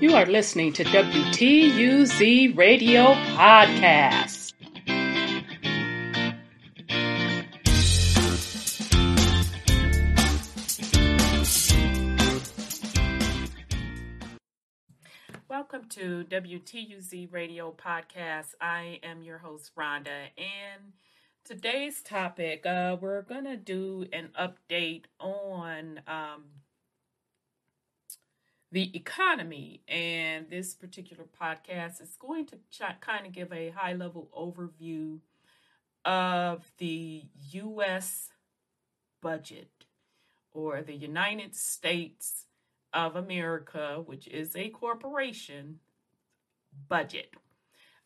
You are listening to WTUZ Radio Podcast. Welcome to WTUZ Radio Podcast. I am your host, Rhonda, and today's topic, uh, we're going to do an update on um, the economy. And this particular podcast is going to ch- kind of give a high level overview of the U.S. budget or the United States of America, which is a corporation budget.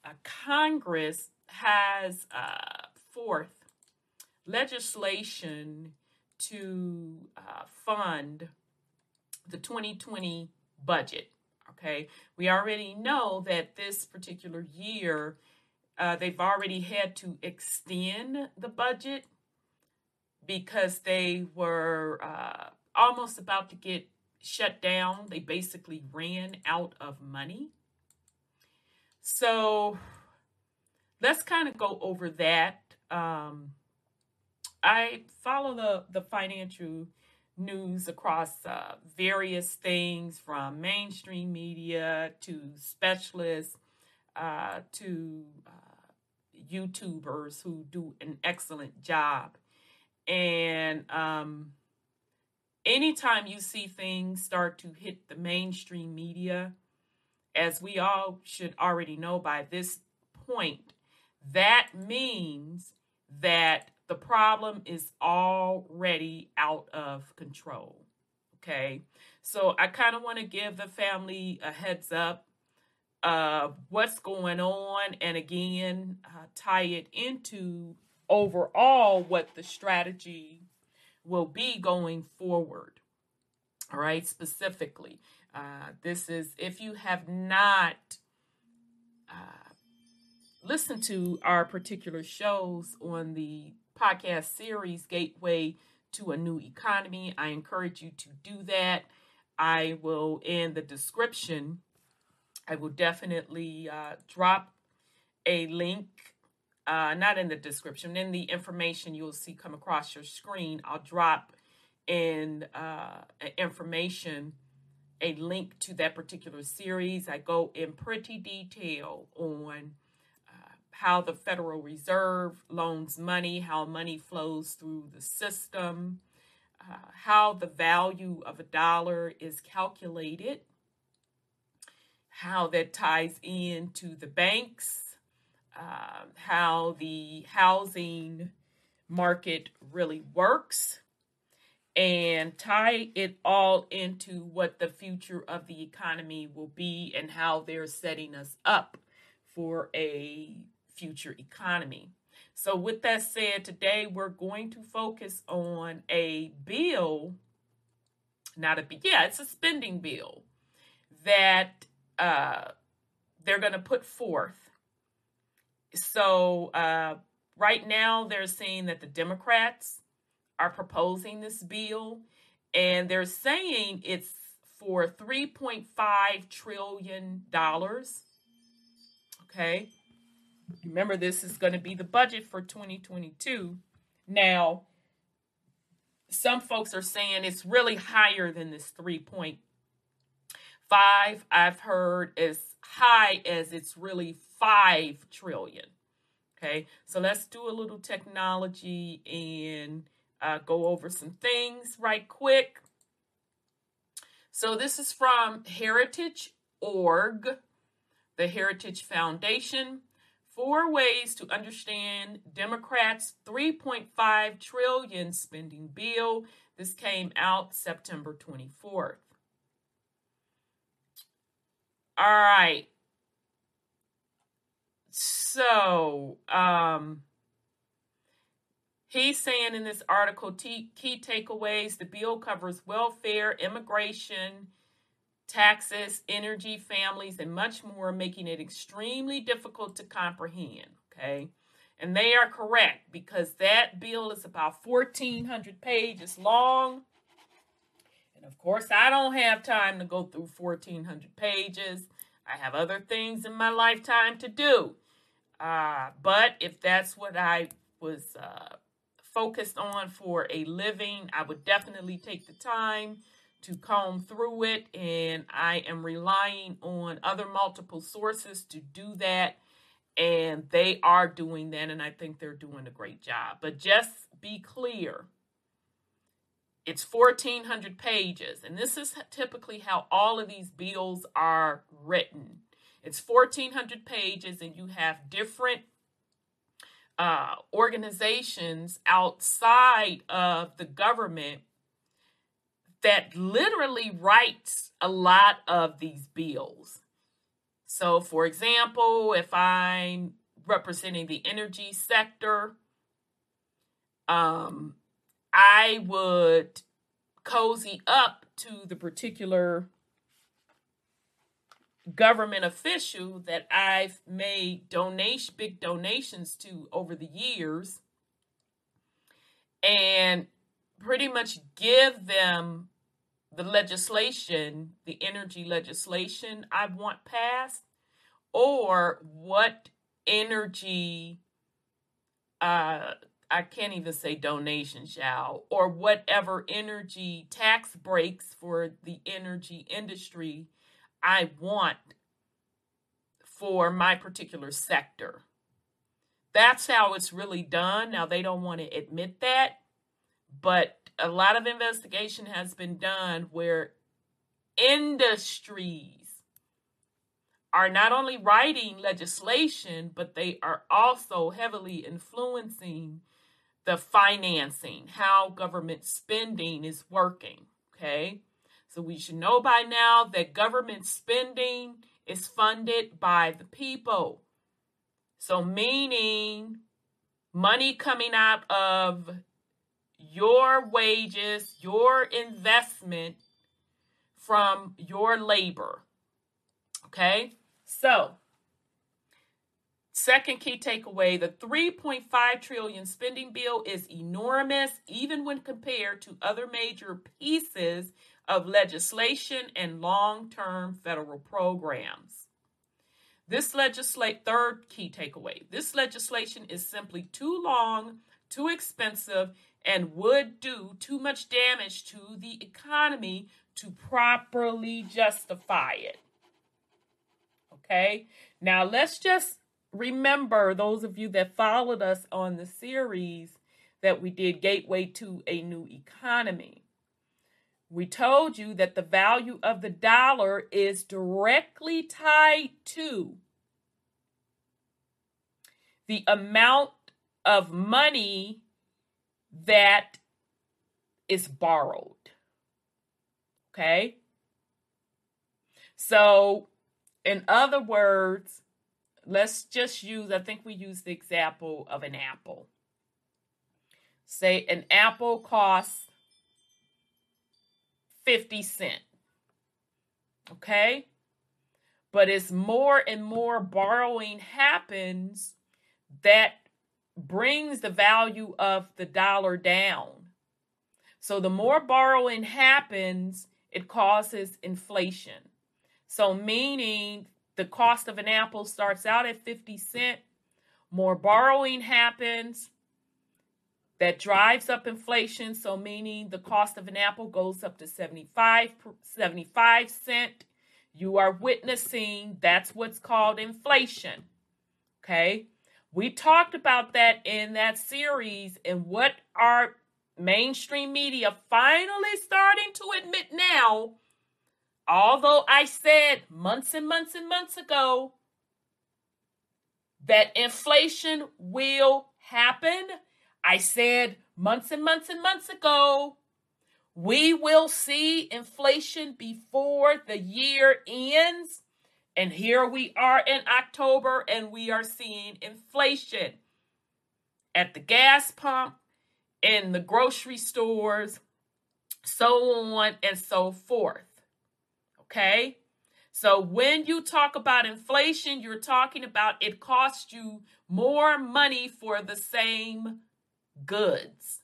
Uh, Congress has uh, forth legislation to uh, fund the 2020 budget. Okay, we already know that this particular year uh, they've already had to extend the budget because they were uh, almost about to get shut down. They basically ran out of money. So let's kind of go over that. Um, I follow the, the financial news across uh, various things from mainstream media to specialists uh, to uh, YouTubers who do an excellent job. And um, anytime you see things start to hit the mainstream media, as we all should already know by this point, that means that the problem is already out of control. Okay. So I kind of want to give the family a heads up of what's going on and again uh, tie it into overall what the strategy will be going forward. All right, specifically, uh, this is if you have not uh, listened to our particular shows on the podcast series, Gateway to a New Economy. I encourage you to do that. I will, in the description, I will definitely uh, drop a link, uh, not in the description, in the information you'll see come across your screen. I'll drop in uh, information a link to that particular series. I go in pretty detail on how the Federal Reserve loans money, how money flows through the system, uh, how the value of a dollar is calculated, how that ties into the banks, uh, how the housing market really works, and tie it all into what the future of the economy will be and how they're setting us up for a future economy. So, with that said, today we're going to focus on a bill, not a yeah, it's a spending bill that uh, they're going to put forth. So, uh, right now they're saying that the Democrats are proposing this bill, and they're saying it's for $3.5 trillion. Okay. Remember, this is going to be the budget for 2022. Now, some folks are saying it's really higher than this 3.5. I've heard as high as it's really 5 trillion. Okay, so let's do a little technology and uh, go over some things right quick. So, this is from Heritage Org, the Heritage Foundation. Four ways to understand Democrats' 3.5 trillion spending bill. This came out September 24th. All right. So, um, he's saying in this article key takeaways the bill covers welfare, immigration, taxes, energy, families, and much more, making it extremely difficult to comprehend. Okay. And they are correct because that bill is about 1,400 pages long. And of course, I don't have time to go through 1,400 pages. I have other things in my lifetime to do. Uh, but if that's what I was uh, focused on for a living, I would definitely take the time to comb through it. And I am relying on other multiple sources to do that. And they are doing that. And I think they're doing a great job. But just be clear it's 1400 pages and this is typically how all of these bills are written it's 1400 pages and you have different uh, organizations outside of the government that literally writes a lot of these bills. So for example if i'm representing the energy sector um, I would cozy up to the particular government official that I've made donation big donations to over the years and pretty much give them the legislation, the energy legislation I want passed or what energy uh I can't even say donation shall, or whatever energy tax breaks for the energy industry I want for my particular sector. That's how it's really done. Now, they don't want to admit that, but a lot of investigation has been done where industries are not only writing legislation, but they are also heavily influencing the financing, how government spending is working. Okay. So we should know by now that government spending is funded by the people. So, meaning money coming out of your wages, your investment from your labor. Okay. So, Second key takeaway the 3.5 trillion spending bill is enormous even when compared to other major pieces of legislation and long-term federal programs. This legislate third key takeaway. This legislation is simply too long, too expensive, and would do too much damage to the economy to properly justify it. Okay? Now let's just remember those of you that followed us on the series that we did Gateway to a New Economy. We told you that the value of the dollar is directly tied to the amount of money that is borrowed. Okay? So, in other words, let's just use, I think we use the example of an apple. Say an apple costs 50 cents. Okay? But as more and more borrowing happens, that brings the value of the dollar down. So the more borrowing happens, it causes inflation. So meaning the cost of an apple starts out at 50 cent more borrowing happens that drives up inflation so meaning the cost of an apple goes up to 75 75 cent you are witnessing that's what's called inflation okay we talked about that in that series and what our mainstream media finally starting to admit now although I said months and months and months ago that inflation will happen, I said months and months and months ago we will see inflation before the year ends. And here we are in October and we are seeing inflation at the gas pump, in the grocery stores, so on and so forth. Okay? So when you talk about inflation, you're talking about it costs you more money for the same goods.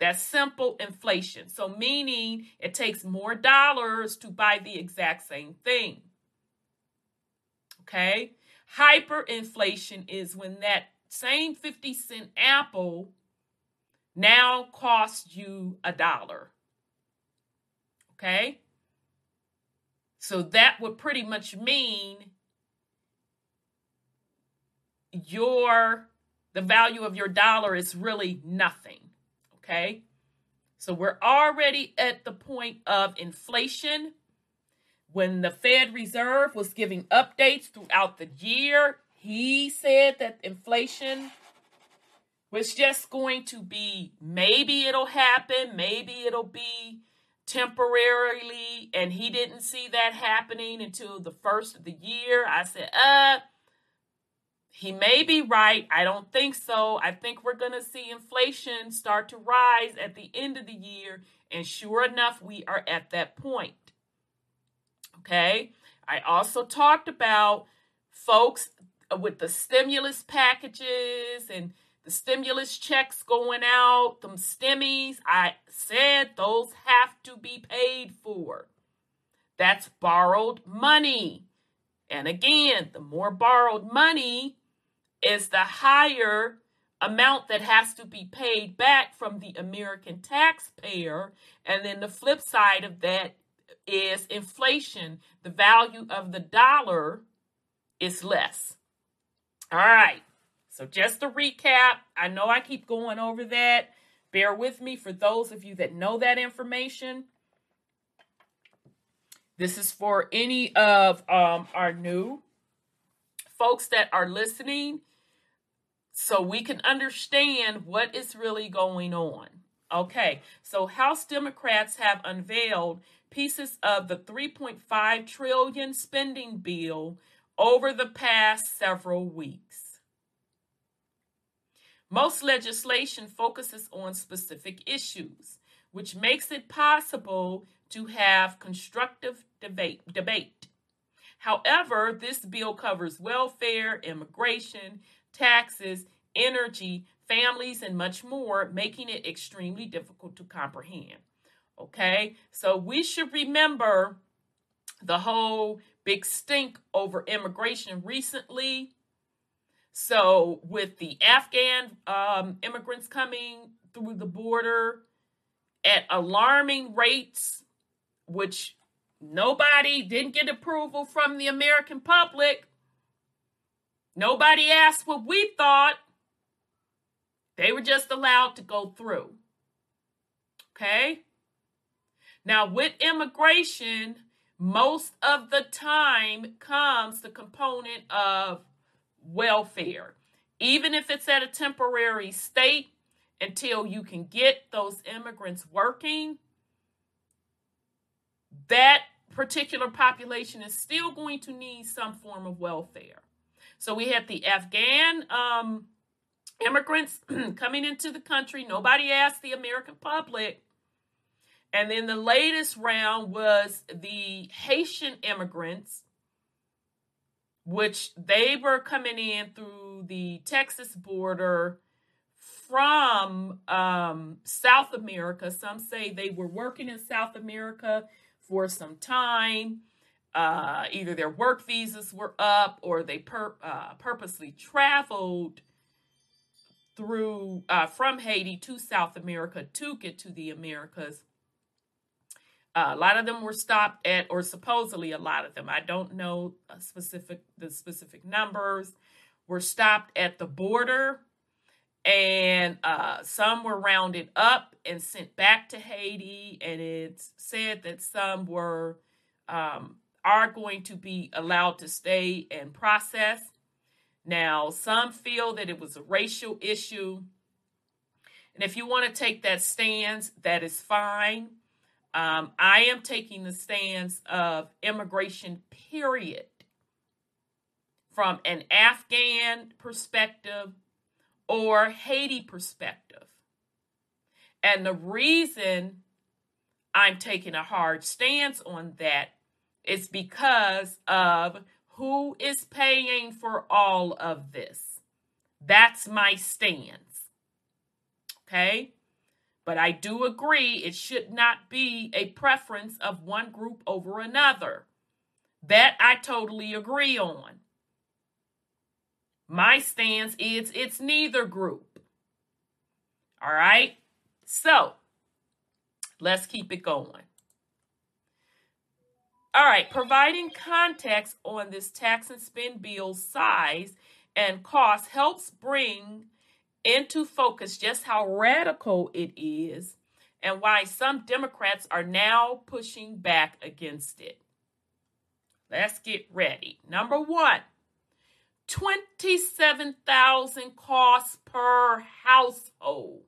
That's simple inflation. So, meaning it takes more dollars to buy the exact same thing. Okay? Hyperinflation is when that same 50 cent apple now costs you a dollar. Okay? So that would pretty much mean your the value of your dollar is really nothing. Okay? So we're already at the point of inflation. When the Fed Reserve was giving updates throughout the year, he said that inflation was just going to be maybe it'll happen, maybe it'll be temporarily, and he didn't see that happening until the first of the year. I said, uh, he may be right. I don't think so. I think we're going to see inflation start to rise at the end of the year. And sure enough, we are at that point. Okay. I also talked about folks with the stimulus packages and the stimulus checks going out, them stimmies. I said those have to be paid for. That's borrowed money. And again, the more borrowed money, is the higher amount that has to be paid back from the American taxpayer. And then the flip side of that is inflation. The value of the dollar is less. All right. So just to recap, I know I keep going over that. Bear with me for those of you that know that information. This is for any of um, our new folks that are listening so we can understand what is really going on. Okay, so House Democrats have unveiled pieces of the 3.5 trillion spending bill over the past several weeks. Most legislation focuses on specific issues, which makes it possible to have constructive debate. debate. However, this bill covers welfare, immigration, taxes, energy, families, and much more, making it extremely difficult to comprehend. Okay, so we should remember the whole big stink over immigration recently. So, with the Afghan um, immigrants coming through the border at alarming rates, which nobody didn't get approval from the American public, Nobody asked what we thought. They were just allowed to go through. Okay? Now, with immigration, most of the time comes the component of welfare. Even if it's at a temporary state, until you can get those immigrants working, that particular population is still going to need some form of welfare. So we had the Afghan um, immigrants coming into the country. Nobody asked the American public. And then the latest round was the Haitian immigrants, which they were coming in through the Texas border from um, South America. Some say they were working in South America for some time uh, either their work visas were up or they uh, purposely traveled through uh, from Haiti to South America to get to the Americas. Uh, a lot of them were stopped at, or supposedly a lot of them. I don't know specific the specific numbers. Were stopped at the border, and uh, some were rounded up and sent back to Haiti. And it's said that some were um, are going to be allowed to stay and process. Now, some feel that it was a racial issue. And if you want to take that stance, that is fine. Um, I am taking the stance of immigration, period, from an Afghan perspective or Haiti perspective. And the reason I'm taking a hard stance on that is because of who is paying for all of this. That's my stance. Okay? But I do agree it should not be a preference of one group over another. That I totally agree on. My stance is it's neither group. All right? So, let's keep it going. All right, providing context on this tax and spend bill's size and cost helps bring into focus just how radical it is and why some Democrats are now pushing back against it. Let's get ready. Number one, 27,000 costs per household.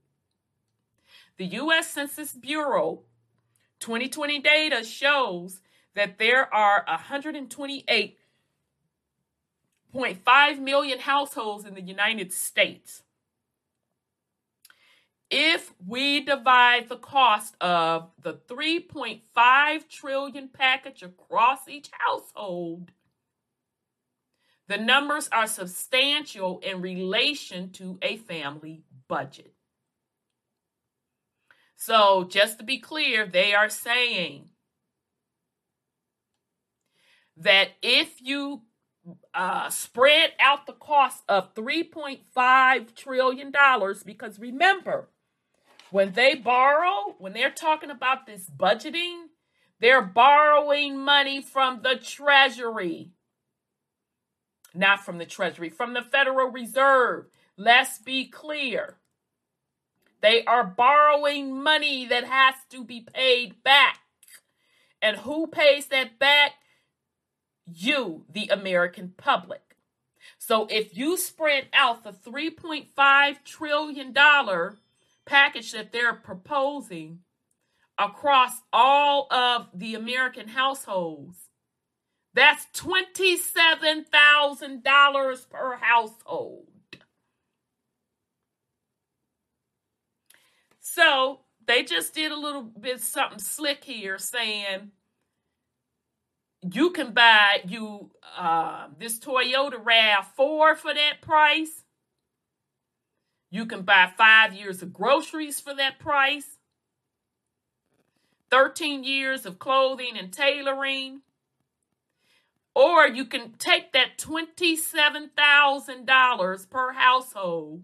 The U.S. Census Bureau 2020 data shows that there are 128.5 million households in the United States. If we divide the cost of the 3.5 trillion package across each household, the numbers are substantial in relation to a family budget. So, just to be clear, they are saying that if you uh, spread out the cost of $3.5 trillion, because remember, when they borrow, when they're talking about this budgeting, they're borrowing money from the Treasury. Not from the Treasury, from the Federal Reserve. Let's be clear. They are borrowing money that has to be paid back. And who pays that back? You, the American public. So if you spread out the $3.5 trillion package that they're proposing across all of the American households, that's $27,000 per household. So they just did a little bit something slick here saying you can buy you uh, this Toyota RAV4 for that price. You can buy five years of groceries for that price. 13 years of clothing and tailoring. Or you can take that $27,000 per household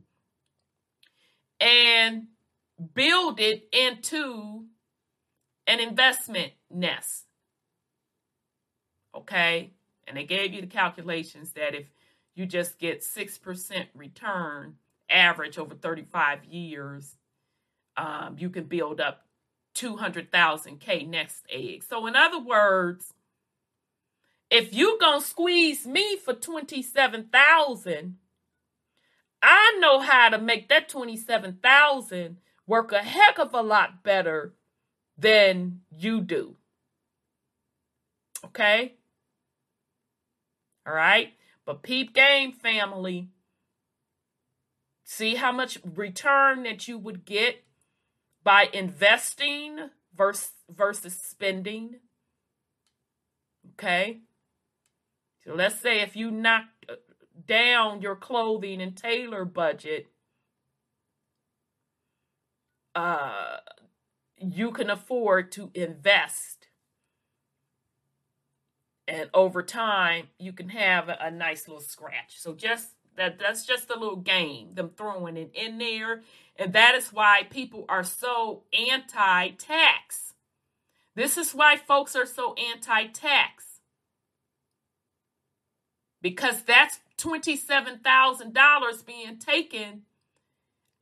and build it into an investment nest. Okay? And they gave you the calculations that if you just get 6% return average over 35 years, um, you can build up 200,000 K next egg. So, in other words, if you gonna squeeze me for 27,000, I know how to make that 27,000 work a heck of a lot better than you do. Okay? All right? But peep game family. See how much return that you would get by investing versus versus spending. Okay? So let's say if you knock uh, down your clothing and tailor budget uh, you can afford to invest. And over time, you can have a, a nice little scratch. So just that that's just a little game, them throwing it in there. And that is why people are so anti-tax. This is why folks are so anti-tax. Because that's $27,000 being taken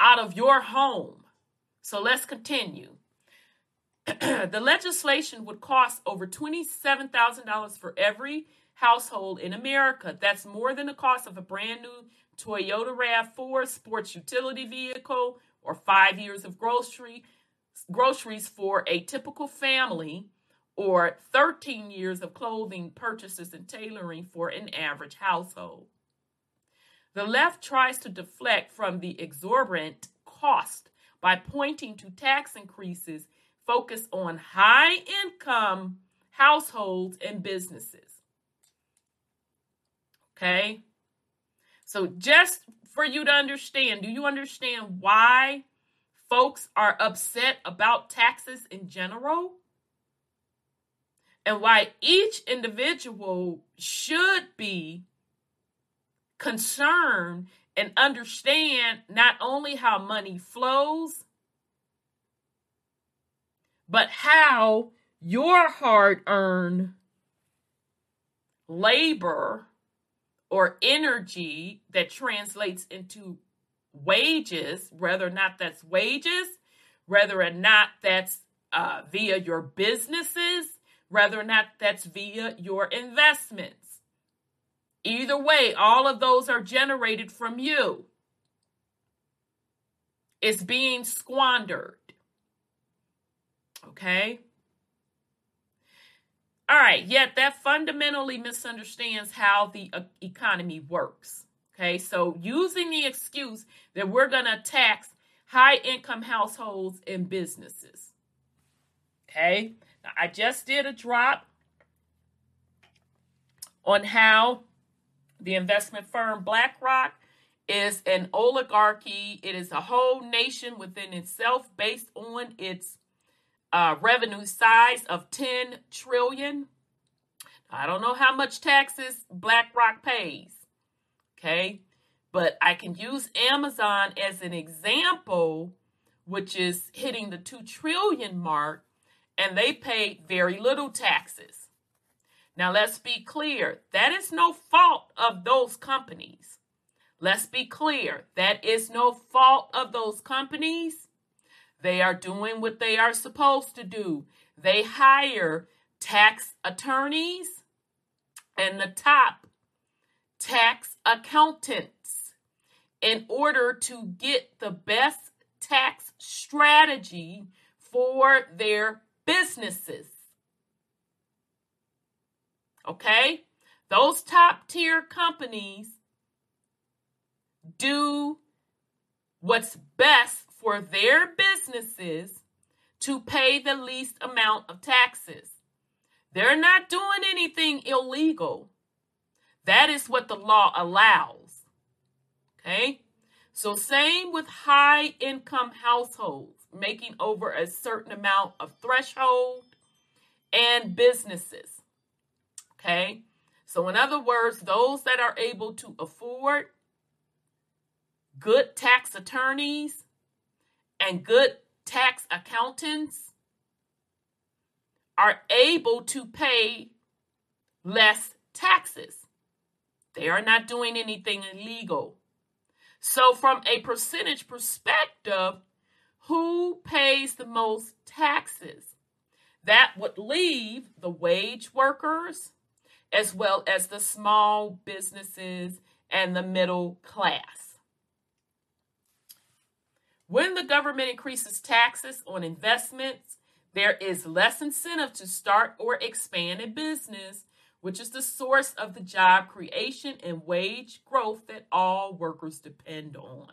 out of your home. So let's continue. the legislation would cost over $27,000 for every household in America. That's more than the cost of a brand new Toyota RAV4 sports utility vehicle or five years of grocery groceries for a typical family or 13 years of clothing purchases and tailoring for an average household. The left tries to deflect from the exorbitant cost by pointing to tax increases focused on high income households and businesses. Okay? So, just for you to understand, do you understand why folks are upset about taxes in general and why each individual should be concerned and understand not only how money flows, but how your hard earned labor or energy that translates into wages, whether or not that's wages, whether or not that's uh, via your businesses, whether or not that's via your investments. Either way, all of those are generated from you. It's being squandered. Okay? All right, yet that fundamentally misunderstands how the uh, economy works. Okay, so using the excuse that we're going to tax high income households and businesses. Okay, now, I just did a drop on how the investment firm BlackRock is an oligarchy. It is a whole nation within itself based on its uh, revenue size of 10 trillion. I don't know how much taxes BlackRock pays. Okay. But I can use Amazon as an example, which is hitting the 2 trillion mark, and they pay very little taxes. Now, let's be clear that is no fault of those companies. Let's be clear that is no fault of those companies. They are doing what they are supposed to do. They hire tax attorneys and the top tax accountants in order to get the best tax strategy for their businesses. Okay? Those top tier companies do what's best for their businesses to pay the least amount of taxes. They're not doing anything illegal. That is what the law allows. Okay? So, same with high income households making over a certain amount of threshold and businesses. Okay? So, in other words, those that are able to afford good tax attorneys and good tax accountants are able to pay less taxes. They are not doing anything illegal. So, from a percentage perspective, who pays the most taxes? That would leave the wage workers as well as the small businesses and the middle class. When the government increases taxes on investments, there is less incentive to start or expand a business, which is the source of the job creation and wage growth that all workers depend on.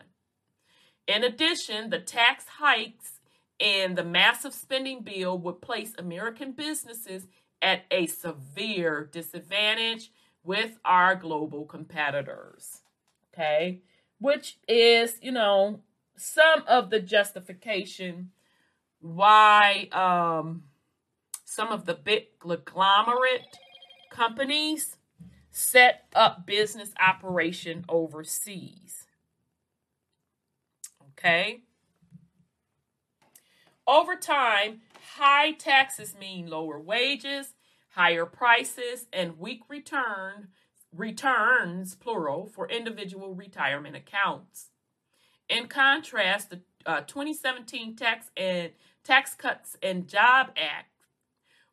In addition, the tax hikes and the massive spending bill would place American businesses at a severe disadvantage with our global competitors. Okay, which is, you know, some of the justification why um, some of the big conglomerate companies set up business operation overseas. Okay. Over time, high taxes mean lower wages, higher prices, and weak return returns plural for individual retirement accounts. In contrast, the uh, 2017 Tax and Tax Cuts and Job Act,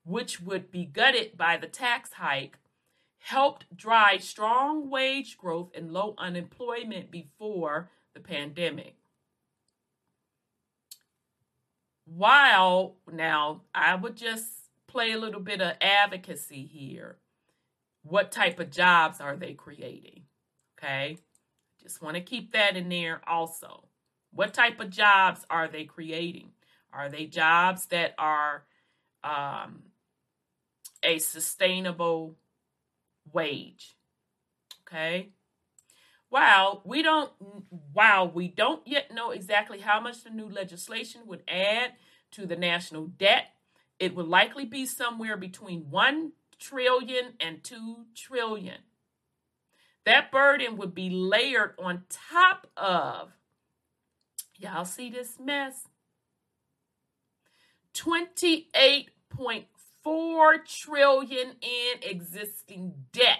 which would be gutted by the tax hike, helped drive strong wage growth and low unemployment before the pandemic. While now I would just play a little bit of advocacy here. What type of jobs are they creating? Okay. Just want to keep that in there also. What type of jobs are they creating? Are they jobs that are um, a sustainable wage? Okay. Wow, we don't wow, we don't yet know exactly how much the new legislation would add to the national debt. It would likely be somewhere between 1 trillion and 2 trillion. That burden would be layered on top of y'all see this mess 28.4 trillion in existing debt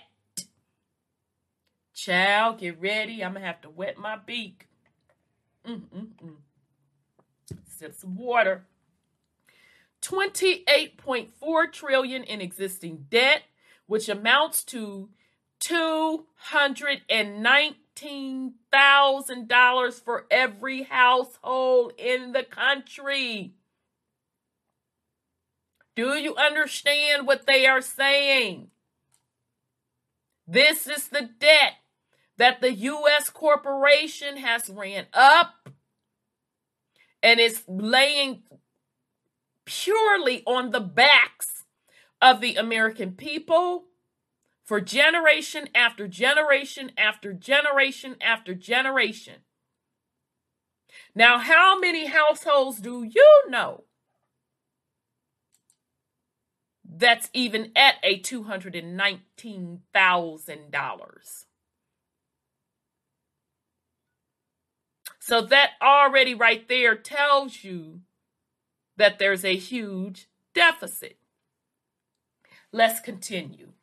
Child, get ready. I'm gonna have to wet my beak. Mm-mm-mm. Sip some water. 28.4 trillion in existing debt, which amounts to $219,000 for every household in the country. Do you understand what they are saying? This is the debt that the U.S. corporation has ran up and is laying purely on the backs of the American people for generation after generation after generation after generation. Now, how many households do you know that's even at a $219,000? So that already right there tells you that there's a huge deficit. Let's continue.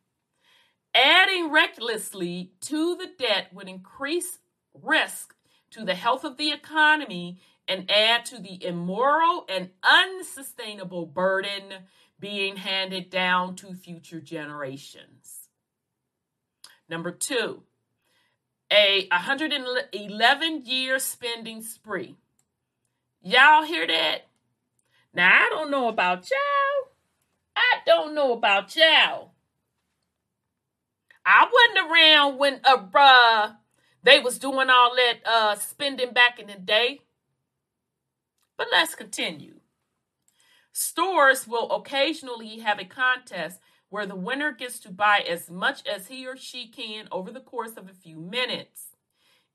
Adding recklessly to the debt would increase risk to the health of the economy and add to the immoral and unsustainable burden being handed down to future generations. Number two, a 111 year spending spree. Y'all hear that? Now, I don't know about y'all. I don't know about y'all. I wasn't around when uh, uh they was doing all that uh spending back in the day. But let's continue. Stores will occasionally have a contest where the winner gets to buy as much as he or she can over the course of a few minutes.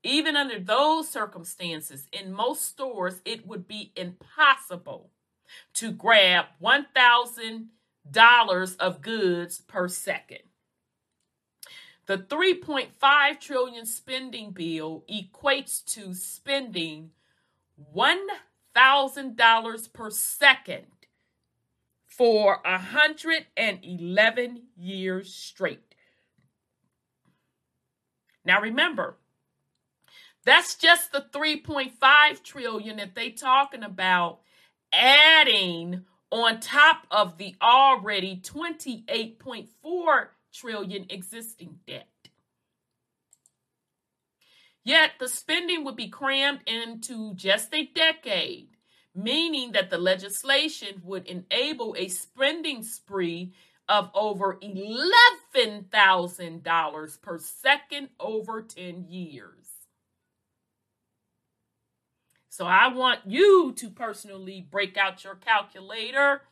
Even under those circumstances, in most stores, it would be impossible to grab $1,000 of goods per second. The 3.5 trillion spending bill equates to spending $1,000 per second for 111 years straight. Now remember, that's just the 3.5 trillion that they talking about adding on top of the already 28.4 trillion existing debt. Yet the spending would be crammed into just a decade meaning that the legislation would enable a spending spree of over $11,000 per second over 10 years. So I want you to personally break out your calculator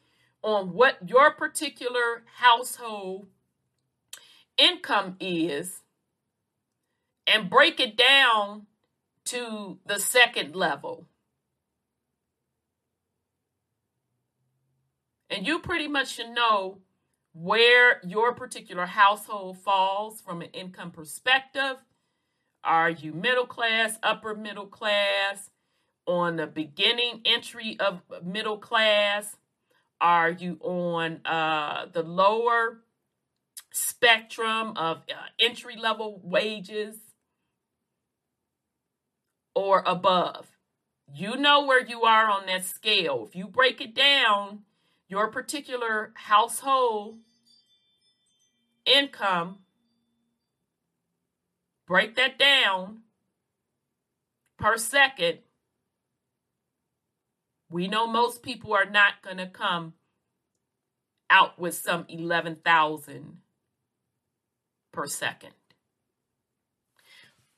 on what your particular household income is and break it down to the second level. And you pretty much should know where your particular household falls from an income perspective. Are you middle class, upper middle class, on the beginning entry of middle class? Are you on uh, the lower spectrum of uh, entry level wages or above? You know where you are on that scale. If you break it down, your particular household income, break that down per second. We know most people are not going to come out with some 11,000 per second.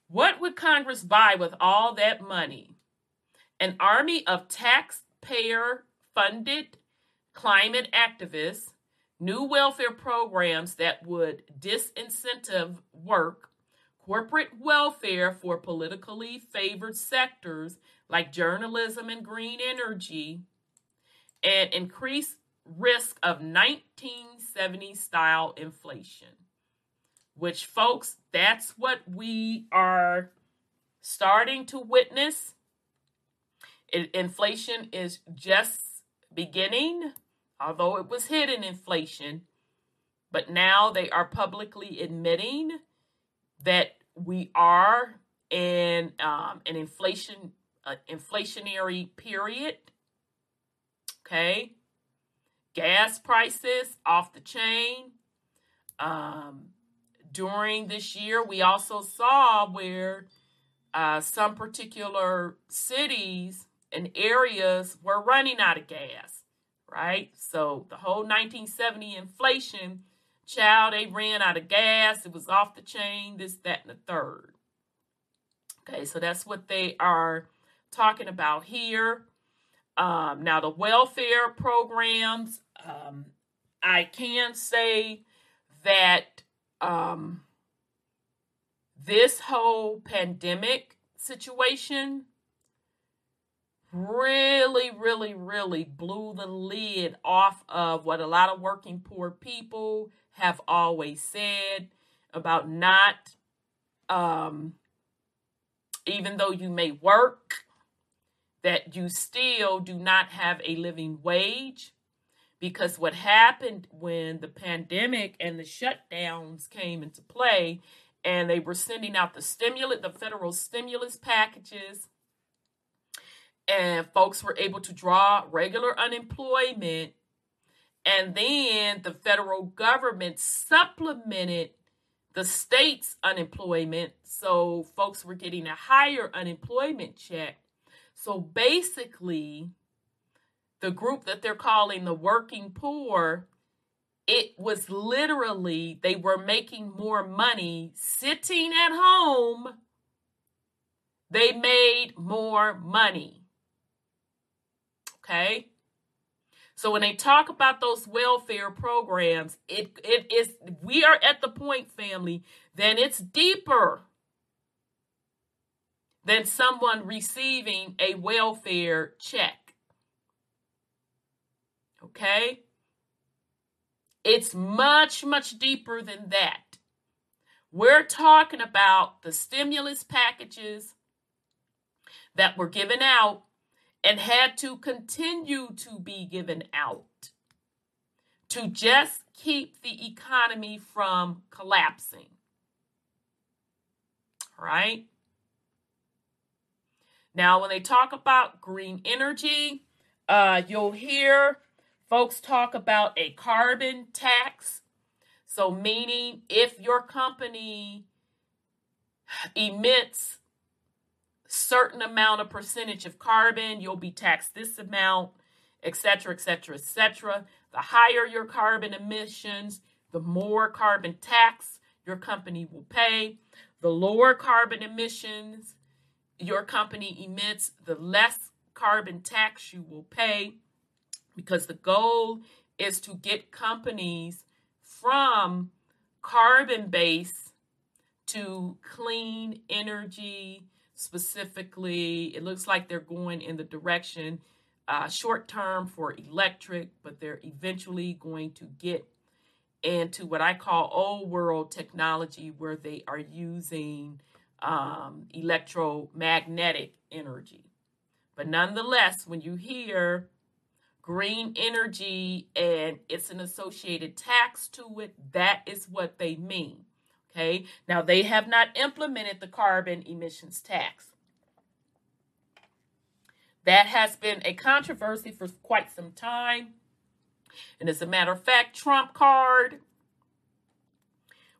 What would Congress buy with all that money? An army of taxpayer funded climate activists, new welfare programs that would disincentive work, corporate welfare for politically favored sectors like journalism and green energy, and increased risk of 1970 style inflation. Which, folks, that's what we are starting to witness. It, inflation is just beginning, although it was hidden inflation. But now they are publicly admitting that we are in um, an inflation uh, inflationary period. Okay, gas prices off the chain. Um, during this year, we also saw where uh, some particular cities and areas were running out of gas, right? So the whole 1970 inflation, child, they ran out of gas. It was off the chain, this, that, and the third. Okay, so that's what they are talking about here. Um, now, the welfare programs, um, I can say that um, this whole pandemic situation really, really, really blew the lid off of what a lot of working poor people have always said about not, um, even though you may work, that you still do not have a living wage. Because what happened when the pandemic and the shutdowns came into play, and they were sending out the stimulus, the federal stimulus packages and folks were able to draw regular unemployment. And then the federal government supplemented the state's unemployment. So folks were getting a higher unemployment check. So basically, the group that they're calling the working poor, it was literally they were making more money sitting at home. They made more money. Okay? So when they talk about those welfare programs, it it is we are at the point, family, then it's deeper than someone receiving a welfare check. Okay? It's much, much deeper than that. We're talking about the stimulus packages that were given out and had to continue to be given out to just keep the economy from collapsing. Right? Now, when they talk about green energy, uh, you'll hear folks talk about a carbon tax. So, meaning if your company emits certain amount of percentage of carbon, you'll be taxed this amount, etc., etc., etc. The higher your carbon emissions, the more carbon tax your company will pay. The lower carbon emissions your company emits, the less carbon tax you will pay because the goal is to get companies from carbon based to clean energy specifically. It looks like they're going in the direction uh, short term for electric, but they're eventually going to get into what I call old world technology where they are using um, electromagnetic energy. But nonetheless, when you hear green energy and it's an associated tax to it, that is what they mean. Okay, now they have not implemented the carbon emissions tax. That has been a controversy for quite some time. And as a matter of fact, Trump card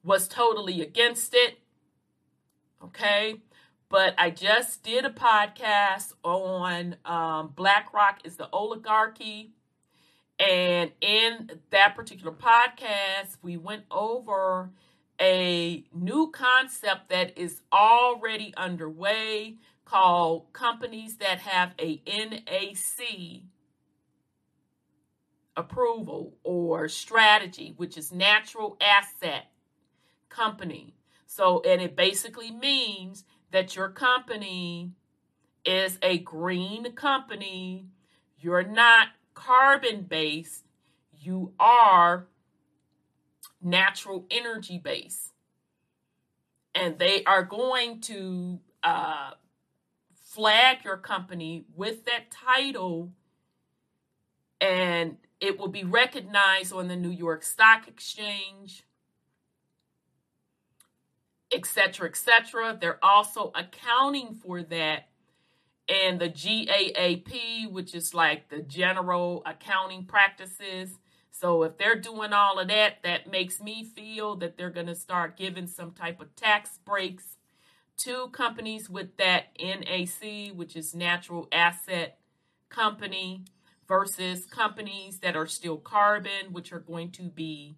was totally against it. Okay. But I just did a podcast on um, BlackRock is the oligarchy. And in that particular podcast, we went over a new concept that is already underway called companies that have a NAC approval or strategy, which is natural asset company. So, and it basically means that your company is a green company. You're not carbon based, you are natural energy based. And they are going to uh, flag your company with that title and it will be recognized on the New York Stock Exchange, etc., etc. They're also accounting for that and the GAAP, which is like the general accounting practices. So if they're doing all of that, that makes me feel that they're going to start giving some type of tax breaks to companies with that NAC, which is natural asset company, versus companies that are still carbon, which are going to be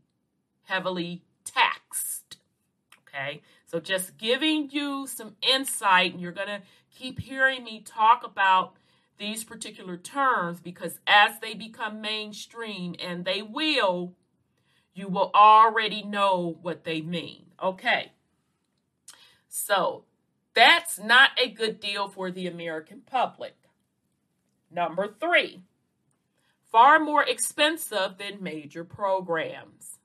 heavily taxed. Okay, so just giving you some insight, and you're going to keep hearing me talk about these particular terms because as they become mainstream, and they will, you will already know what they mean. Okay. So that's not a good deal for the American public. Number three, far more expensive than major programs.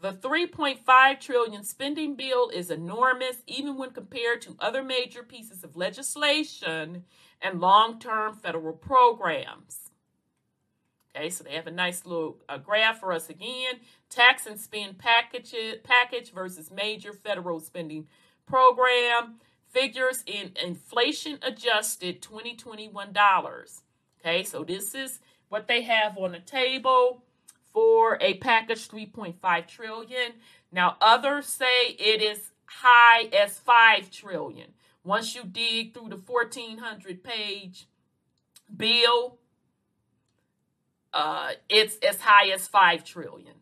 The 3.5 trillion spending bill is enormous even when compared to other major pieces of legislation and long-term federal programs. Okay, so they have a nice little uh, graph for us again. Tax and spend package, package versus major federal spending program. Figures in inflation adjusted 2021 dollars. Okay, so this is what they have on the table for a package 3.5 trillion. Now others say it is high as 5 trillion. Once you dig through the 1400 page bill, uh, it's as high as 5 trillion.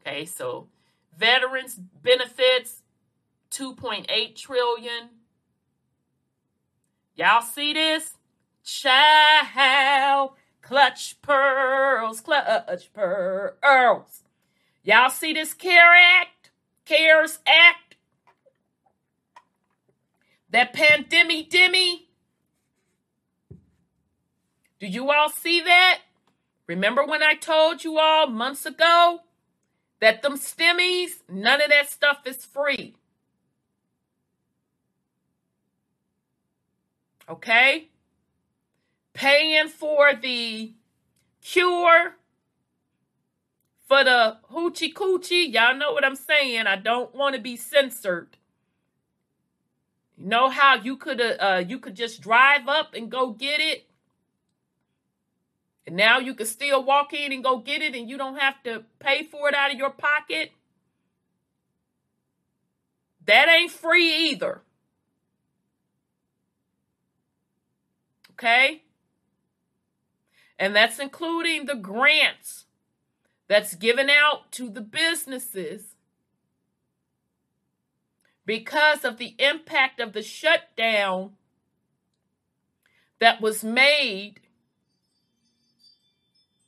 Okay, so veterans benefits 2.8 trillion. Y'all see this? Child Clutch pearls, clutch pearls. Y'all see this CARE Act? CARES Act? That pandemic dimmy? Do you all see that? Remember when I told you all months ago that them stimmies, none of that stuff is free. Okay? Paying for the cure for the hoochie coochie. Y'all know what I'm saying. I don't want to be censored. You know how you could uh, you could just drive up and go get it, and now you can still walk in and go get it, and you don't have to pay for it out of your pocket. That ain't free either. Okay? And that's including the grants that's given out to the businesses because of the impact of the shutdown that was made.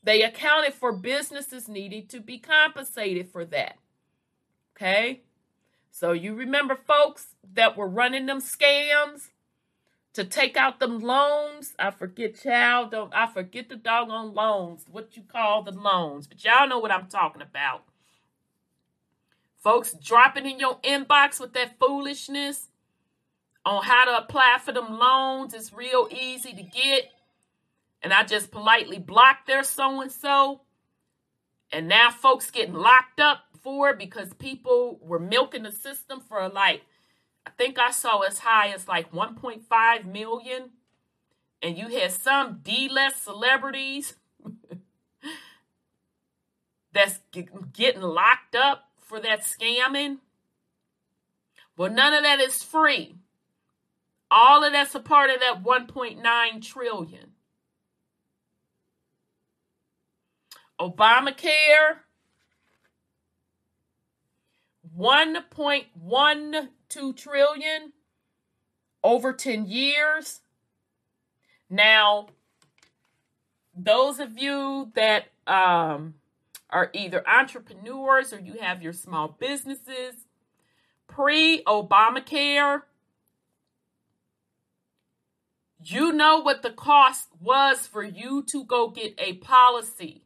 They accounted for businesses needing to be compensated for that. Okay? So you remember folks that were running them scams to take out them loans. I forget, child. Don't I forget the doggone loans? What you call the loans? But y'all know what I'm talking about. Folks dropping in your inbox with that foolishness on how to apply for them loans. It's real easy to get. And I just politely blocked their so and so. And now folks getting locked up for because people were milking the system for like I think I saw as high as like 1.5 million. And you had some D-list celebrities that's getting locked up for that scamming. Well, none of that is free. All of that's a part of that 1.9 trillion. Obamacare 1.12 trillion over 10 years. Now, those of you that um, are either entrepreneurs or you have your small businesses, pre Obamacare, you know what the cost was for you to go get a policy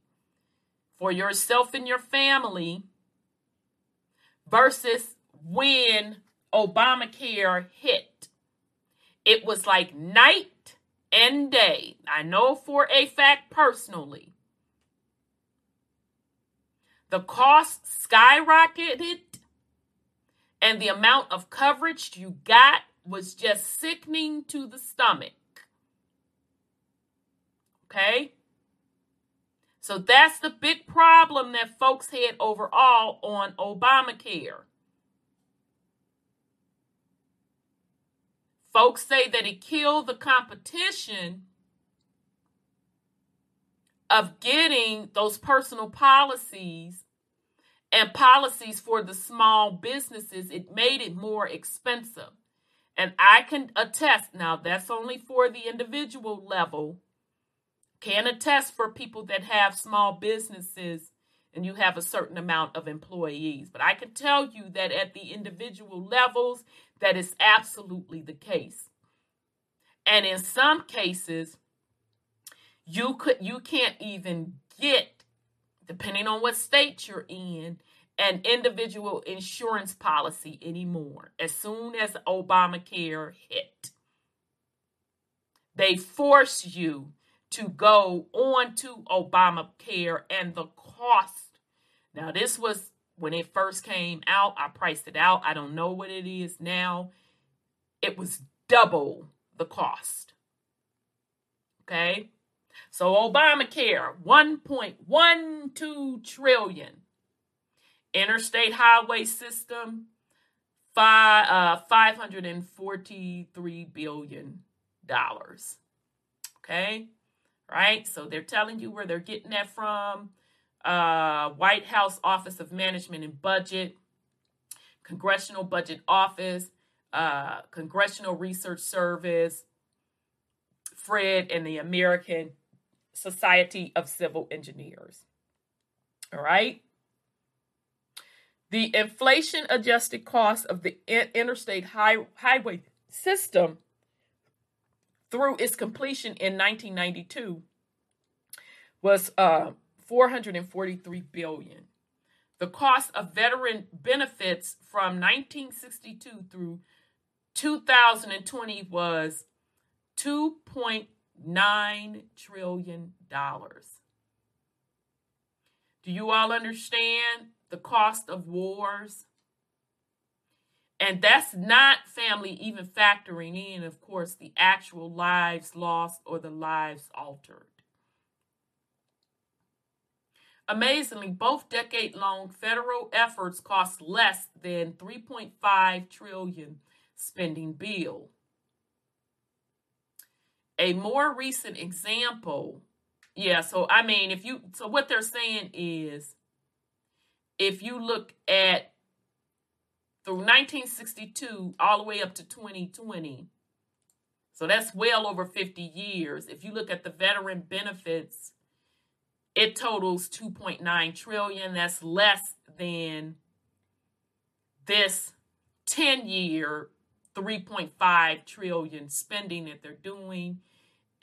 for yourself and your family versus when Obamacare hit. It was like night and day. I know for a fact personally. The cost skyrocketed, and the amount of coverage you got was just sickening to the stomach. Okay? So that's the big problem that folks had overall on Obamacare. Folks say that it killed the competition of getting those personal policies and policies for the small businesses. It made it more expensive. And I can attest now, that's only for the individual level can attest for people that have small businesses and you have a certain amount of employees. But I can tell you that at the individual levels, that is absolutely the case. And in some cases, you could you can't even get, depending on what state you're in, an individual insurance policy anymore. As soon as Obamacare hit, they force you to go on to Obamacare and the cost. Now, this was when it first came out. I priced it out. I don't know what it is now. It was double the cost. Okay. So Obamacare 1.12 trillion. Interstate highway system five, uh, 543 billion dollars. Okay? right? So they're telling you where they're getting that from. Uh, White House Office of Management and Budget, Congressional Budget Office, uh, Congressional Research Service, FRED, and the American Society of Civil Engineers. All right. The inflation adjusted cost of the interstate high, highway system through its completion in 1992 was uh, 443 billion. The cost of veteran benefits from 1962 through 2020 was 2.9 trillion dollars. Do you all understand the cost of wars? And that's not family even factoring in, of course, the actual lives lost or the lives altered. Amazingly, both decade-long federal efforts cost less than 3.5 trillion spending bill. A more recent example, yeah, so I mean, if you so what they're saying is if you look at through 1962 all the way up to 2020. So that's well over 50 years. If you look at the veteran benefits, it totals 2.9 trillion. That's less than this 10 year 3.5 trillion spending that they're doing.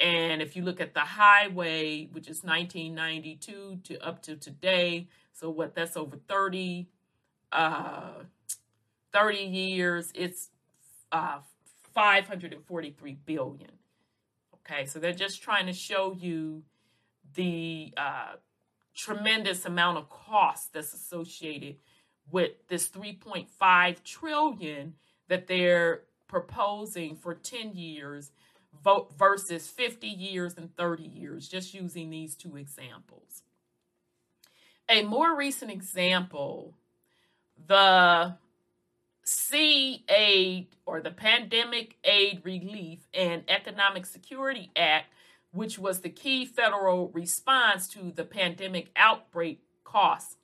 And if you look at the highway, which is 1992 to up to today, so what that's over 30 uh 30 years, it's uh, 543 billion. Okay, so they're just trying to show you the uh, tremendous amount of cost that's associated with this 3.5 trillion that they're proposing for 10 years versus 50 years and 30 years, just using these two examples. A more recent example, the CAID or the Pandemic Aid Relief and Economic Security Act, which was the key federal response to the pandemic outbreak, cost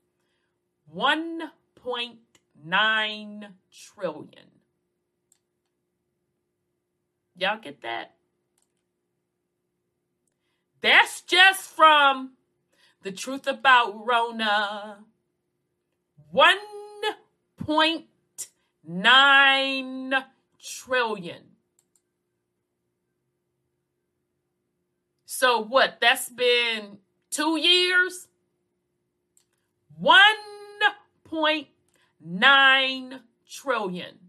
1.9 trillion. Y'all get that? That's just from the truth about Rona. 1.9 Nine trillion. So what? That's been two years? 1.9 trillion.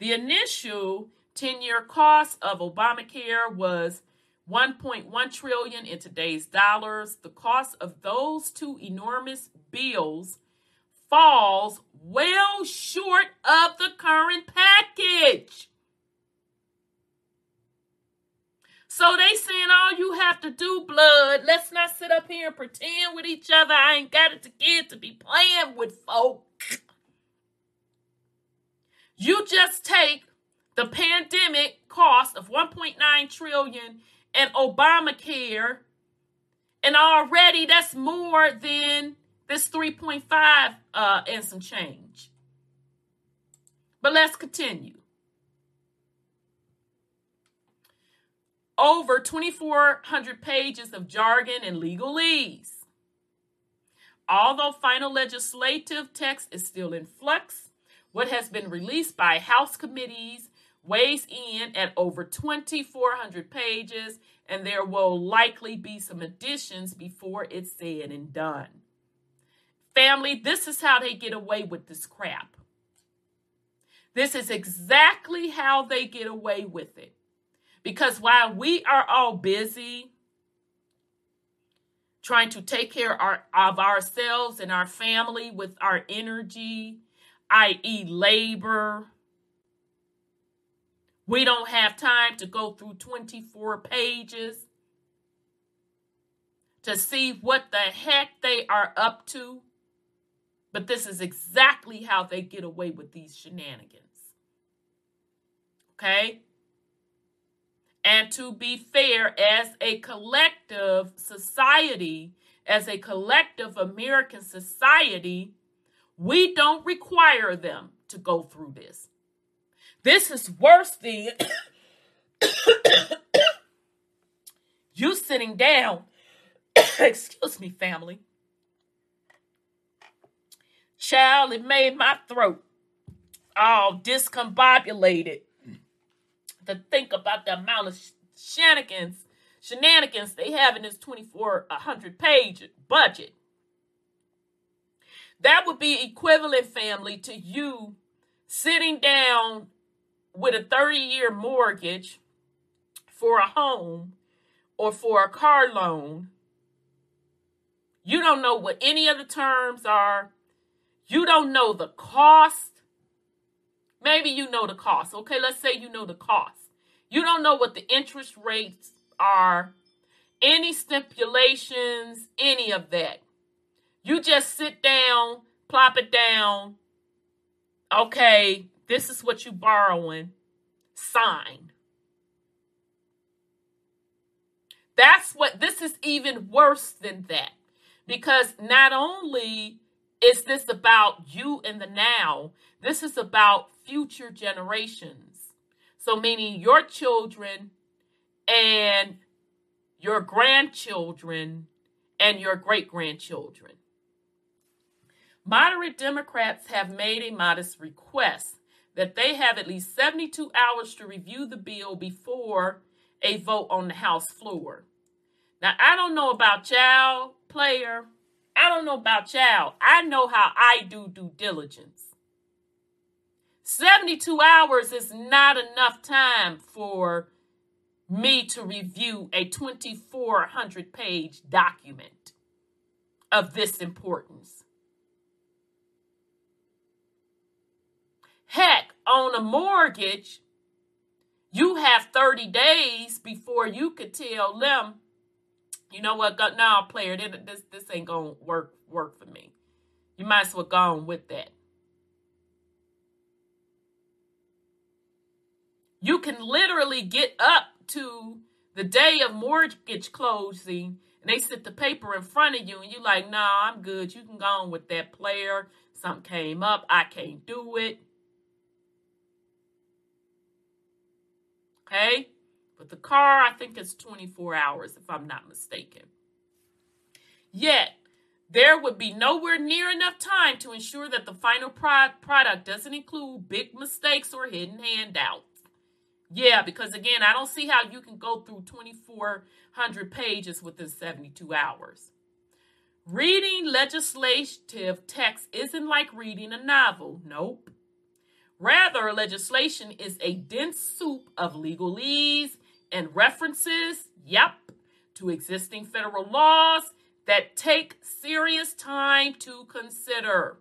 The initial 10-year cost of Obamacare was 1.1 trillion in today's dollars. The cost of those two enormous bills falls well short of the current package. So they saying all you have to do, blood. Let's not sit up here and pretend with each other. I ain't got it to get to be playing with folk. You just take the pandemic cost of 1.9 trillion and Obamacare, and already that's more than this 3.5 uh, and some change. But let's continue. Over 2,400 pages of jargon and legalese. Although final legislative text is still in flux, what has been released by House committees weighs in at over 2,400 pages, and there will likely be some additions before it's said and done. Family, this is how they get away with this crap. This is exactly how they get away with it. Because while we are all busy trying to take care of ourselves and our family with our energy, i.e., labor, we don't have time to go through 24 pages to see what the heck they are up to. But this is exactly how they get away with these shenanigans. Okay? And to be fair, as a collective society, as a collective American society, we don't require them to go through this. This is worse than you sitting down. Excuse me, family Child, it made my throat all discombobulated to think about the amount of shenanigans, shenanigans they have in this 2400 page budget. That would be equivalent, family, to you sitting down with a 30 year mortgage for a home or for a car loan. You don't know what any of the terms are. You don't know the cost. Maybe you know the cost. Okay, let's say you know the cost. You don't know what the interest rates are, any stipulations, any of that. You just sit down, plop it down. Okay, this is what you're borrowing. Sign. That's what this is even worse than that. Because not only is this about you in the now? This is about future generations. So, meaning your children and your grandchildren and your great grandchildren. Moderate Democrats have made a modest request that they have at least 72 hours to review the bill before a vote on the House floor. Now, I don't know about y'all, player, I don't know about y'all. I know how I do due diligence. 72 hours is not enough time for me to review a 2,400 page document of this importance. Heck, on a mortgage, you have 30 days before you could tell them you know what? Go, no, player, this this ain't gonna work work for me. You might as well go on with that. You can literally get up to the day of mortgage closing and they sit the paper in front of you and you're like, no, nah, I'm good. You can go on with that player. Something came up. I can't do it. Okay? But the car, I think it's 24 hours, if I'm not mistaken. Yet, there would be nowhere near enough time to ensure that the final pro- product doesn't include big mistakes or hidden handouts. Yeah, because again, I don't see how you can go through 2,400 pages within 72 hours. Reading legislative text isn't like reading a novel. Nope. Rather, legislation is a dense soup of legalese and references, yep, to existing federal laws that take serious time to consider.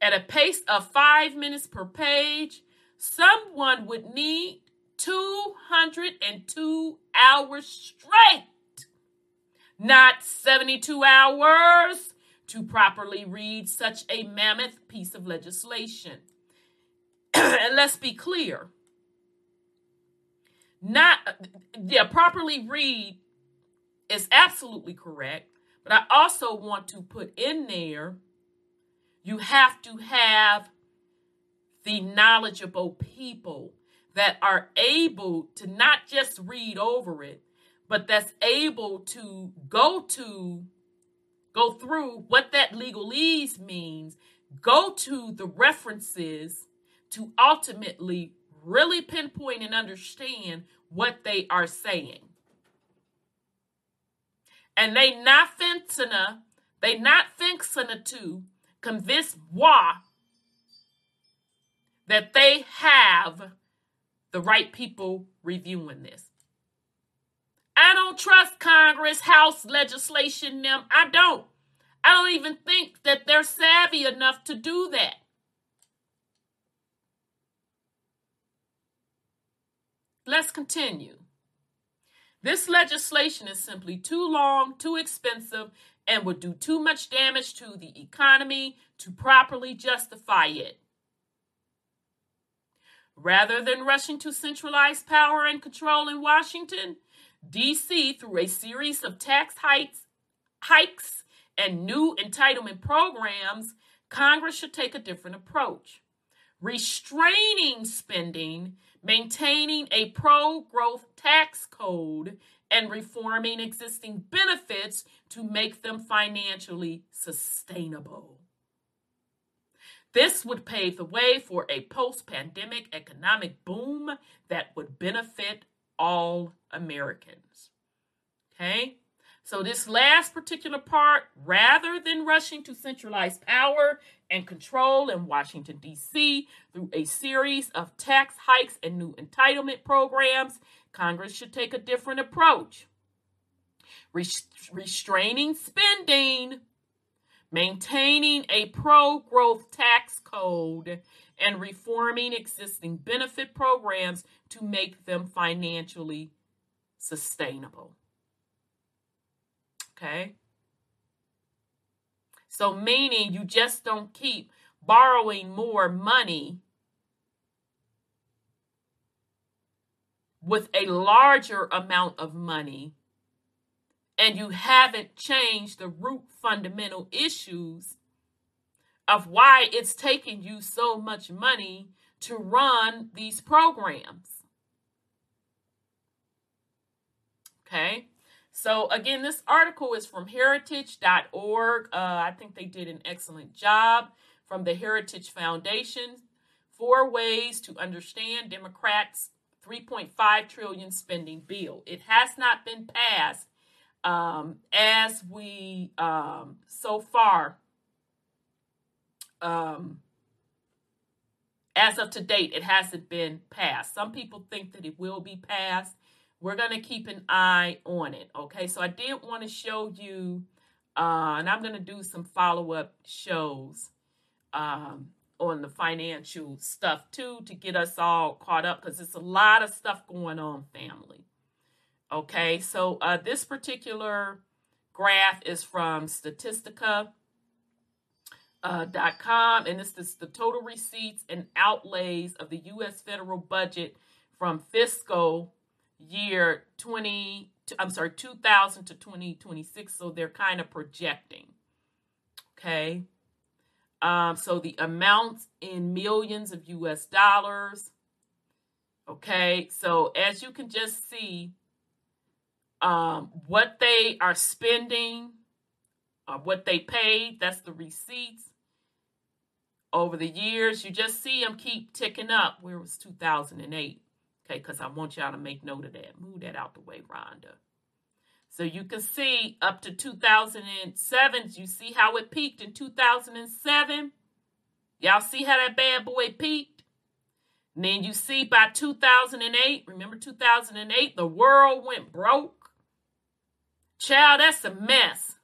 At a pace of five minutes per page, someone would need 202 hours straight, not 72 hours to properly read such a mammoth piece of legislation. and let's be clear. Not yeah, properly read is absolutely correct, but I also want to put in there you have to have the knowledgeable people that are able to not just read over it, but that's able to go to go through what that legalese means, go to the references to ultimately really pinpoint and understand what they are saying. And they not finna, they not finna to convince moi that they have the right people reviewing this. I don't trust Congress, House legislation, them. I don't. I don't even think that they're savvy enough to do that. Let's continue. This legislation is simply too long, too expensive, and would do too much damage to the economy to properly justify it. Rather than rushing to centralize power and control in Washington, D.C., through a series of tax hikes, hikes and new entitlement programs, Congress should take a different approach. Restraining spending, maintaining a pro growth tax code, and reforming existing benefits to make them financially sustainable. This would pave the way for a post pandemic economic boom that would benefit all Americans. Okay? So, this last particular part, rather than rushing to centralize power and control in Washington, D.C., through a series of tax hikes and new entitlement programs, Congress should take a different approach. restraining spending, maintaining a pro growth tax code, and reforming existing benefit programs to make them financially sustainable. Okay? So, meaning you just don't keep borrowing more money with a larger amount of money and you haven't changed the root fundamental issues of why it's taking you so much money to run these programs. Okay. So, again, this article is from heritage.org. Uh, I think they did an excellent job from the Heritage Foundation. Four ways to understand Democrats' 3.5 trillion spending bill. It has not been passed um, as we um, so far um, as of to date, it hasn't been passed. Some people think that it will be passed. We're going to keep an eye on it. Okay, so I did want to show you, uh, and I'm going to do some follow up shows um, on the financial stuff too to get us all caught up because it's a lot of stuff going on, family. Okay, so uh, this particular graph is from Statistica uh, .com, and this is the total receipts and outlays of the U.S. federal budget from fiscal year 20. I'm sorry, 2000 to 2026. So they're kind of projecting. Okay. Um, so the amounts in millions of U.S. dollars. Okay. So as you can just see, um, what they are spending uh, what they paid. That's the receipts over the years. You just see them keep ticking up. Where was 2008? Okay, because I want y'all to make note of that. Move that out the way, Rhonda. So you can see up to 2007, you see how it peaked in 2007? Y'all see how that bad boy peaked? And then you see by 2008, remember 2008, the world went broke. Child, that's a mess.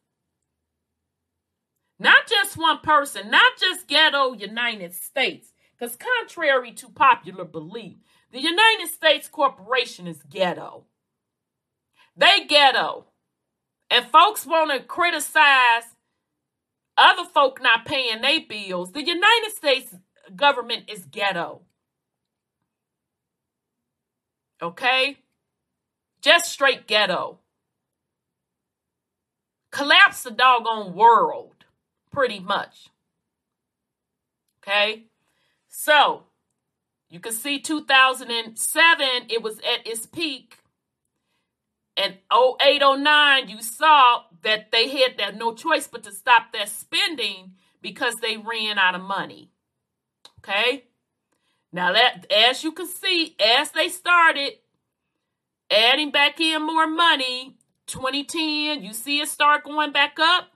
Not just one person, not just ghetto United States. Because contrary to popular belief, the United States Corporation is ghetto. They ghetto. And folks want to criticize other folk not paying their bills. The United States government is ghetto. Okay? Just straight ghetto. Collapse the doggone world, pretty much. Okay? So, you can see 2007, it was at its peak. And 0809 you saw that they had that no choice but to stop that spending because they ran out of money. Okay? Now that as you can see as they started adding back in more money 2010 you see it start going back up.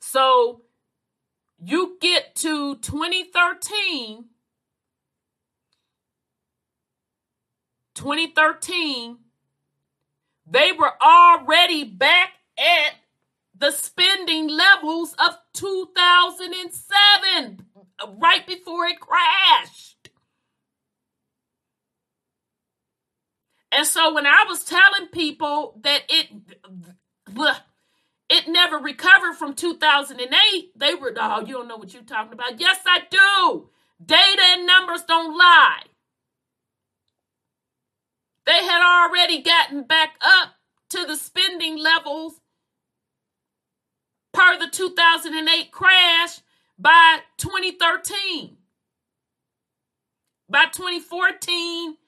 So you get to 2013 2013 they were already back at the spending levels of 2007, right before it crashed. And so when I was telling people that it it never recovered from 2008, they were, oh, you don't know what you're talking about. Yes, I do. Data and numbers don't lie. They had already gotten back up to the spending levels per the 2008 crash by 2013. By 2014,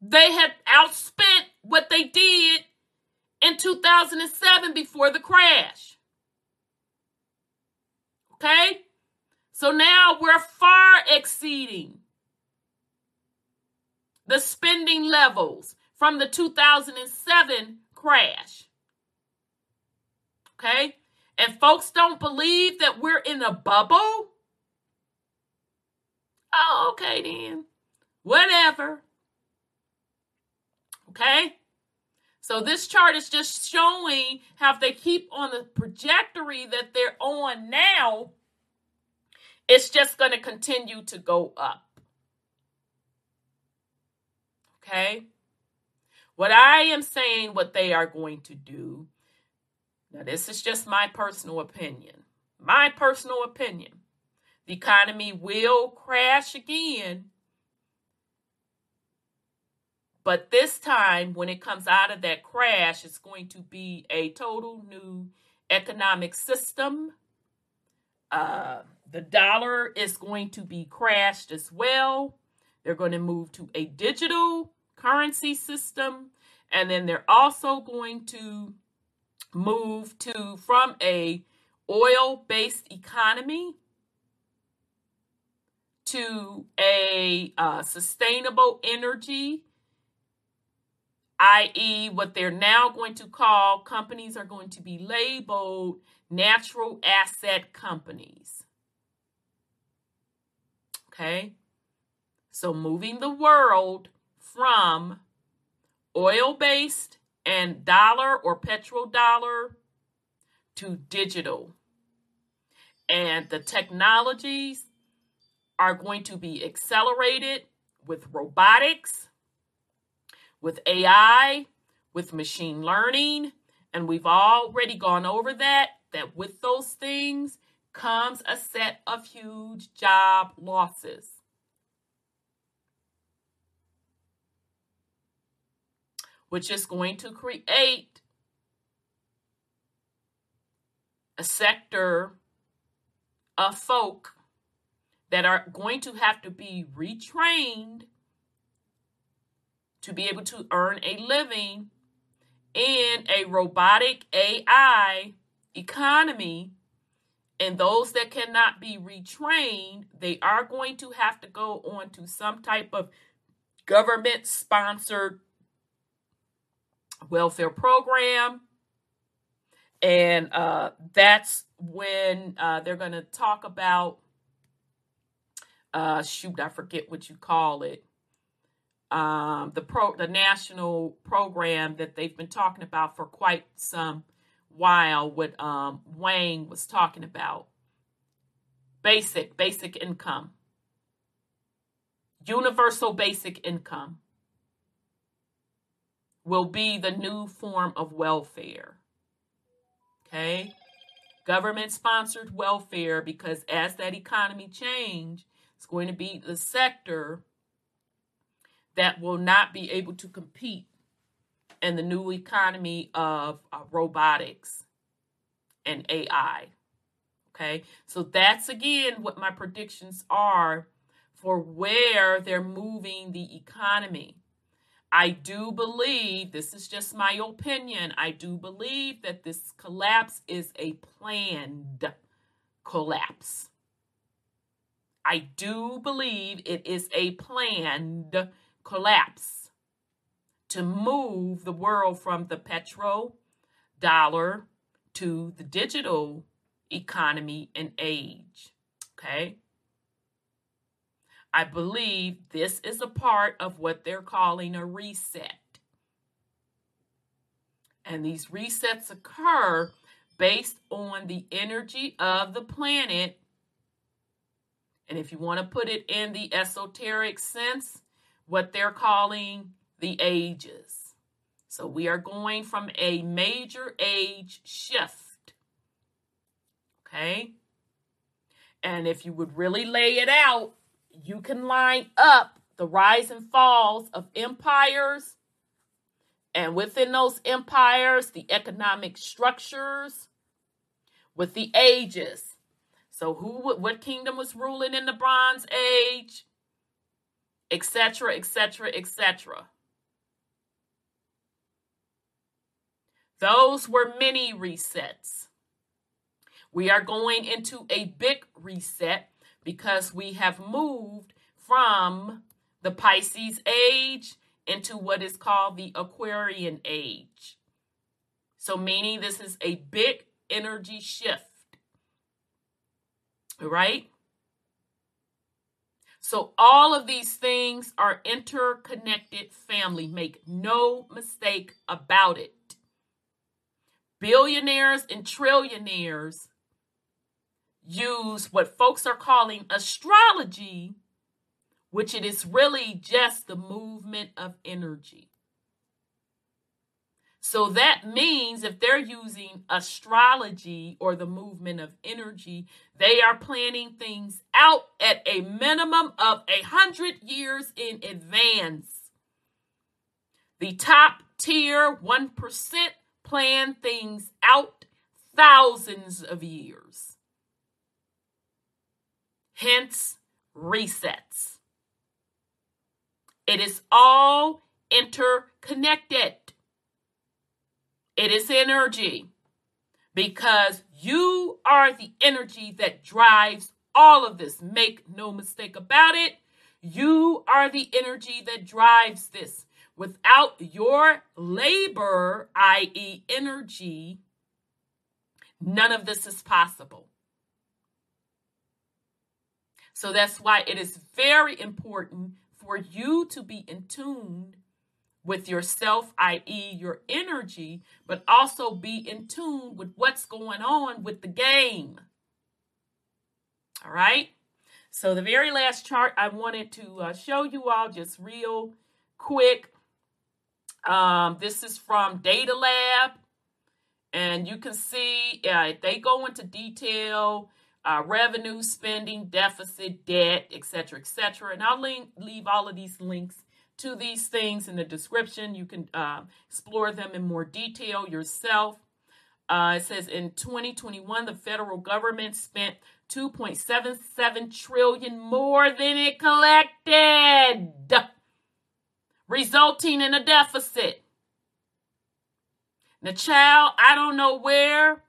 they had outspent what they did in 2007 before the crash. Okay? So now we're far exceeding the spending levels from the 2007 crash. Okay? And folks don't believe that we're in a bubble. Oh, okay then. Whatever. Okay? So this chart is just showing how if they keep on the trajectory that they're on now, it's just going to continue to go up. Okay? What I am saying, what they are going to do, now this is just my personal opinion. My personal opinion. The economy will crash again. But this time, when it comes out of that crash, it's going to be a total new economic system. Uh, the dollar is going to be crashed as well. They're going to move to a digital currency system. And then they're also going to move to from a oil-based economy to a uh, sustainable energy, i.e., what they're now going to call companies are going to be labeled natural asset companies. Okay? So moving the world from oil based and dollar or petrodollar to digital. And the technologies are going to be accelerated with robotics, with AI, with machine learning. And we've already gone over that, that with those things comes a set of huge job losses. Which is going to create a sector of folk that are going to have to be retrained to be able to earn a living in a robotic AI economy. And those that cannot be retrained, they are going to have to go on to some type of government sponsored welfare program. And uh, that's when uh, they're going to talk about, uh, shoot, I forget what you call it. Um, the pro the national program that they've been talking about for quite some while what um, Yang was talking about. Basic, basic income. Universal basic income will be the new form of welfare. Okay? Government sponsored welfare because as that economy change, it's going to be the sector that will not be able to compete in the new economy of uh, robotics and AI. Okay, so that's again what my predictions are for where they're moving the economy. I do believe, this is just my opinion, I do believe that this collapse is a planned collapse. I do believe it is a planned collapse to move the world from the petro dollar to the digital economy and age. Okay. I believe this is a part of what they're calling a reset. And these resets occur based on the energy of the planet. And if you want to put it in the esoteric sense, what they're calling the ages. So we are going from a major age shift. Okay? And if you would really lay it out, you can line up the rise and falls of empires and within those empires the economic structures with the ages. So who what kingdom was ruling in the bronze age? Etc etc etc those were mini resets. We are going into a big reset because we have moved from the Pisces age into what is called the Aquarian age. So, meaning this is a big energy shift. Right? So, all of these things are interconnected family. Make no mistake about it. Billionaires and trillionaires use what folks are calling astrology, which it is really just the movement of energy. So that means if they're using astrology or the movement of energy, they are planning things out at a minimum of a hundred years in advance. The top tier 1% plan things out thousands of years hence resets. It is all interconnected. It is energy because you are the energy that drives all of this. Make no mistake about it. You are the energy that drives this. Without your labor, i.e., energy, none of this is possible. So that's why it is very important for you to be in tune with yourself, i.e., your energy, but also be in tune with what's going on with the game. All right. So the very last chart I wanted to uh, show you all just real quick. Um, this is from Data Lab, and you can see uh, they go into detail uh, revenue, spending, deficit, debt, etc., etc. And I'll link, leave all of these links to these things in the description. You can uh, explore them in more detail yourself. Uh, it says in 2021, the federal government spent 2.77 trillion more than it collected, resulting in a deficit. The child, I don't know where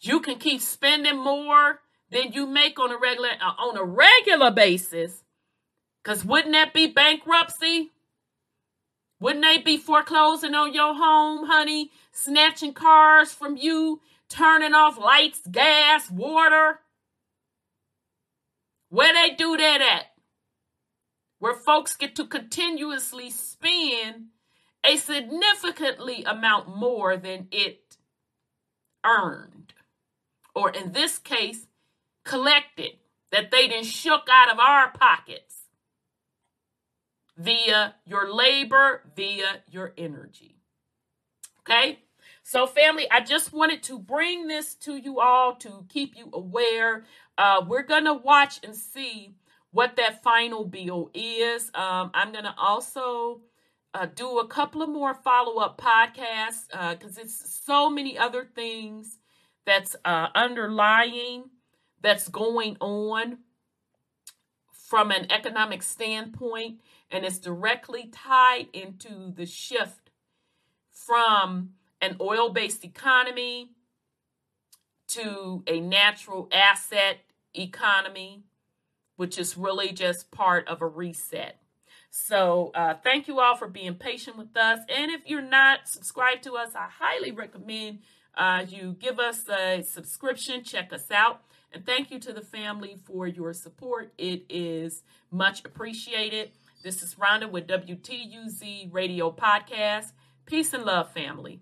you can keep spending more than you make on a regular uh, on a regular basis. Cause wouldn't that be bankruptcy? Wouldn't they be foreclosing on your home, honey? Snatching cars from you, turning off lights, gas, water? Where they do that at? Where folks get to continuously spend a significantly amount more than it earned. Or in this case, collected, that they didn't shook out of our pockets via your labor, via your energy. Okay? So, family, I just wanted to bring this to you all to keep you aware. Uh, we're going to watch and see what that final bill is. Um, I'm going to also uh, do a couple of more follow up podcasts because uh, it's so many other things that's uh, underlying, that's going on from an economic standpoint, and it's directly tied into the shift from an oil based economy to a natural asset economy, which is really just part of a reset. So, uh, thank you all for being patient with us. And if you're not subscribed to us, I highly recommend uh, you give us a subscription, check us out. And thank you to the family for your support. It is much appreciated. This is Rhonda with WTUZ Radio Podcast. Peace and love, family.